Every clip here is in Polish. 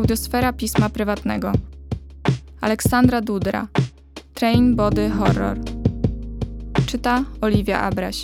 Audiosfera pisma prywatnego. Aleksandra Dudra. Train Body Horror. Czyta Oliwia Abraś.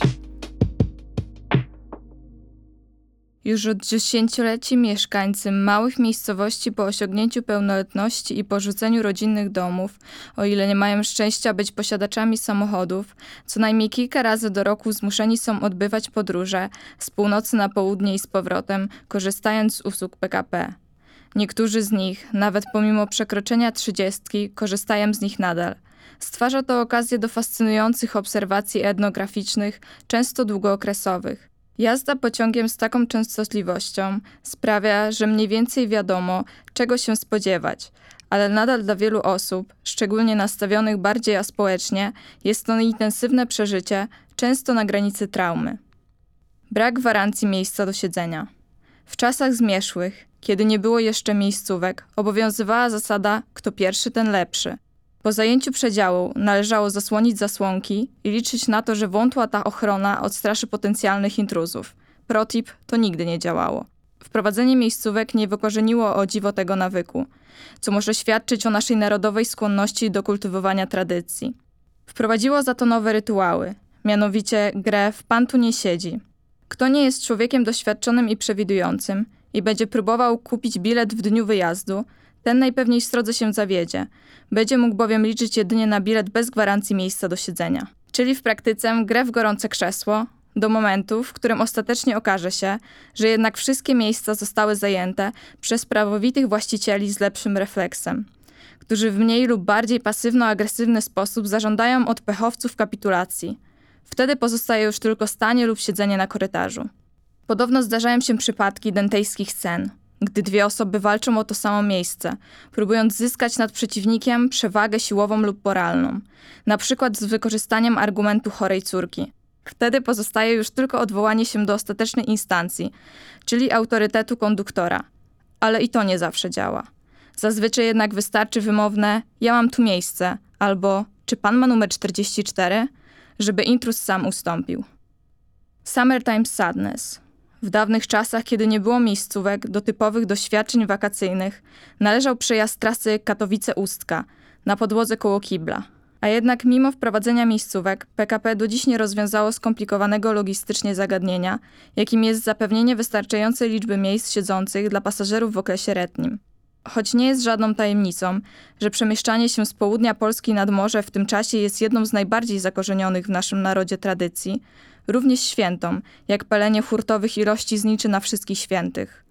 Już od dziesięcioleci mieszkańcy małych miejscowości po osiągnięciu pełnoletności i porzuceniu rodzinnych domów, o ile nie mają szczęścia być posiadaczami samochodów, co najmniej kilka razy do roku zmuszeni są odbywać podróże z północy na południe i z powrotem, korzystając z usług PKP. Niektórzy z nich, nawet pomimo przekroczenia trzydziestki, korzystają z nich nadal. Stwarza to okazję do fascynujących obserwacji etnograficznych, często długookresowych. Jazda pociągiem z taką częstotliwością sprawia, że mniej więcej wiadomo, czego się spodziewać, ale nadal dla wielu osób, szczególnie nastawionych bardziej aspołecznie, jest to intensywne przeżycie, często na granicy traumy. Brak gwarancji miejsca do siedzenia. W czasach zmierzchłych, kiedy nie było jeszcze miejscówek, obowiązywała zasada kto pierwszy, ten lepszy. Po zajęciu przedziału należało zasłonić zasłonki i liczyć na to, że wątła ta ochrona odstraszy potencjalnych intruzów. Protip to nigdy nie działało. Wprowadzenie miejscówek nie wykorzeniło o dziwo tego nawyku, co może świadczyć o naszej narodowej skłonności do kultywowania tradycji. Wprowadziło za to nowe rytuały, mianowicie grę w Pan tu nie siedzi. Kto nie jest człowiekiem doświadczonym i przewidującym i będzie próbował kupić bilet w dniu wyjazdu, ten najpewniej w drodze się zawiedzie. Będzie mógł bowiem liczyć jedynie na bilet bez gwarancji miejsca do siedzenia. Czyli w praktyce grę w gorące krzesło, do momentu, w którym ostatecznie okaże się, że jednak wszystkie miejsca zostały zajęte przez prawowitych właścicieli z lepszym refleksem, którzy w mniej lub bardziej pasywno-agresywny sposób zażądają od pechowców kapitulacji. Wtedy pozostaje już tylko stanie lub siedzenie na korytarzu. Podobno zdarzają się przypadki dentejskich scen, gdy dwie osoby walczą o to samo miejsce, próbując zyskać nad przeciwnikiem przewagę siłową lub moralną, na przykład z wykorzystaniem argumentu chorej córki. Wtedy pozostaje już tylko odwołanie się do ostatecznej instancji, czyli autorytetu konduktora. Ale i to nie zawsze działa. Zazwyczaj jednak wystarczy wymowne ja mam tu miejsce albo czy pan ma numer 44, żeby intruz sam ustąpił. Summertime Sadness w dawnych czasach, kiedy nie było miejscówek do typowych doświadczeń wakacyjnych, należał przejazd trasy Katowice-Ustka na podłodze koło kibla. A jednak mimo wprowadzenia miejscówek, PKP do dziś nie rozwiązało skomplikowanego logistycznie zagadnienia, jakim jest zapewnienie wystarczającej liczby miejsc siedzących dla pasażerów w okresie letnim. Choć nie jest żadną tajemnicą, że przemieszczanie się z południa Polski nad morze w tym czasie jest jedną z najbardziej zakorzenionych w naszym narodzie tradycji, również świętą, jak palenie hurtowych ilości zniczy na wszystkich świętych.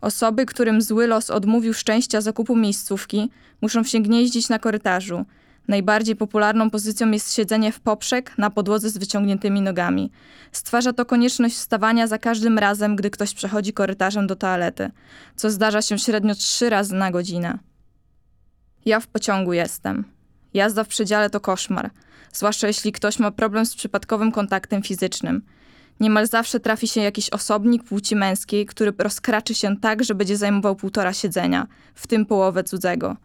Osoby, którym zły los odmówił szczęścia zakupu miejscówki, muszą się gnieździć na korytarzu. Najbardziej popularną pozycją jest siedzenie w poprzek na podłodze z wyciągniętymi nogami. Stwarza to konieczność wstawania za każdym razem, gdy ktoś przechodzi korytarzem do toalety, co zdarza się średnio trzy razy na godzinę. Ja w pociągu jestem. Jazda w przedziale to koszmar, zwłaszcza jeśli ktoś ma problem z przypadkowym kontaktem fizycznym. Niemal zawsze trafi się jakiś osobnik płci męskiej, który rozkraczy się tak, że będzie zajmował półtora siedzenia, w tym połowę cudzego.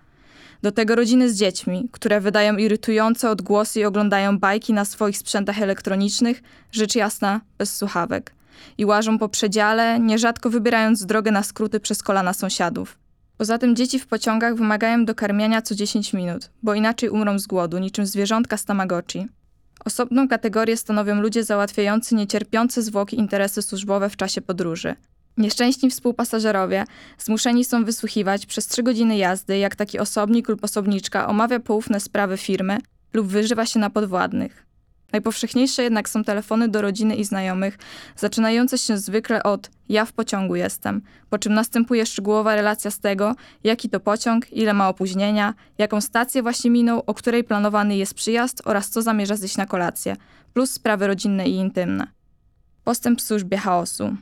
Do tego rodziny z dziećmi, które wydają irytujące odgłosy i oglądają bajki na swoich sprzętach elektronicznych, rzecz jasna, bez słuchawek. I łażą po przedziale, nierzadko wybierając drogę na skróty przez kolana sąsiadów. Poza tym dzieci w pociągach wymagają dokarmiania co 10 minut, bo inaczej umrą z głodu, niczym zwierzątka z Tamagotchi. Osobną kategorię stanowią ludzie załatwiający niecierpiące zwłoki interesy służbowe w czasie podróży. Nieszczęśni współpasażerowie zmuszeni są wysłuchiwać przez 3 godziny jazdy, jak taki osobnik lub osobniczka omawia poufne sprawy firmy lub wyżywa się na podwładnych. Najpowszechniejsze jednak są telefony do rodziny i znajomych, zaczynające się zwykle od ja w pociągu jestem, po czym następuje szczegółowa relacja z tego, jaki to pociąg, ile ma opóźnienia, jaką stację właśnie minął, o której planowany jest przyjazd oraz co zamierza zjeść na kolację, plus sprawy rodzinne i intymne. Postęp w służbie chaosu.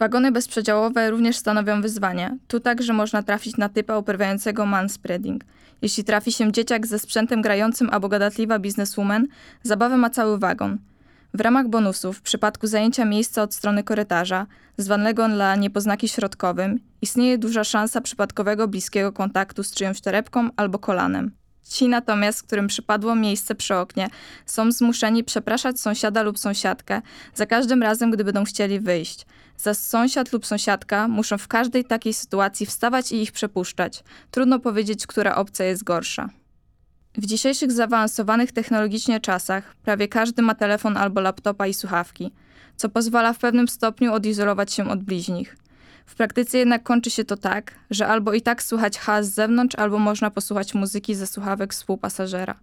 Wagony bezprzedziałowe również stanowią wyzwanie. Tu także można trafić na typa uprawiającego manspreading. Jeśli trafi się dzieciak ze sprzętem grającym albo gadatliwa bizneswoman, zabawę ma cały wagon. W ramach bonusów, w przypadku zajęcia miejsca od strony korytarza, zwanego dla niepoznaki środkowym, istnieje duża szansa przypadkowego bliskiego kontaktu z czyjąś torebką albo kolanem. Ci natomiast, którym przypadło miejsce przy oknie, są zmuszeni przepraszać sąsiada lub sąsiadkę za każdym razem, gdy będą chcieli wyjść. Za sąsiad lub sąsiadka muszą w każdej takiej sytuacji wstawać i ich przepuszczać. Trudno powiedzieć, która opcja jest gorsza. W dzisiejszych zaawansowanych technologicznie czasach prawie każdy ma telefon albo laptopa i słuchawki, co pozwala w pewnym stopniu odizolować się od bliźnich. W praktyce jednak kończy się to tak, że albo i tak słychać hałas z zewnątrz, albo można posłuchać muzyki ze słuchawek współpasażera.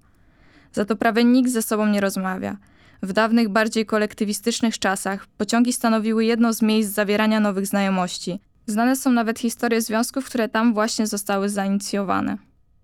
Za to prawie nikt ze sobą nie rozmawia. W dawnych, bardziej kolektywistycznych czasach pociągi stanowiły jedno z miejsc zawierania nowych znajomości. Znane są nawet historie związków, które tam właśnie zostały zainicjowane.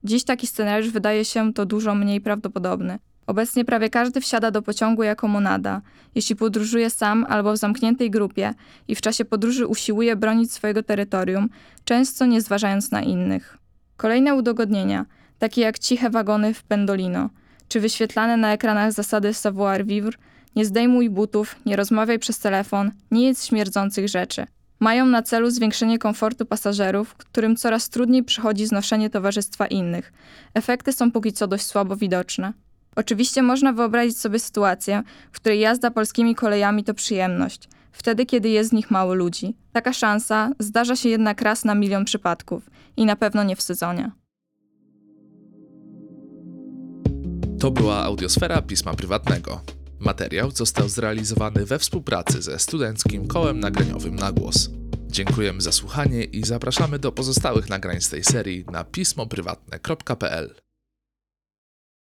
Dziś taki scenariusz wydaje się to dużo mniej prawdopodobny. Obecnie prawie każdy wsiada do pociągu jako monada, jeśli podróżuje sam albo w zamkniętej grupie i w czasie podróży usiłuje bronić swojego terytorium, często nie zważając na innych. Kolejne udogodnienia, takie jak ciche wagony w Pendolino, czy wyświetlane na ekranach zasady savoir-vivre, nie zdejmuj butów, nie rozmawiaj przez telefon, nie jedz śmierdzących rzeczy. Mają na celu zwiększenie komfortu pasażerów, którym coraz trudniej przychodzi znoszenie towarzystwa innych. Efekty są póki co dość słabo widoczne. Oczywiście można wyobrazić sobie sytuację, w której jazda polskimi kolejami to przyjemność, wtedy kiedy jest z nich mało ludzi. Taka szansa zdarza się jednak raz na milion przypadków i na pewno nie w sezonie. To była audiosfera pisma prywatnego. Materiał został zrealizowany we współpracy ze Studenckim Kołem Nagraniowym na głos. Dziękujemy za słuchanie i zapraszamy do pozostałych nagrań z tej serii na pismoprywatne.pl.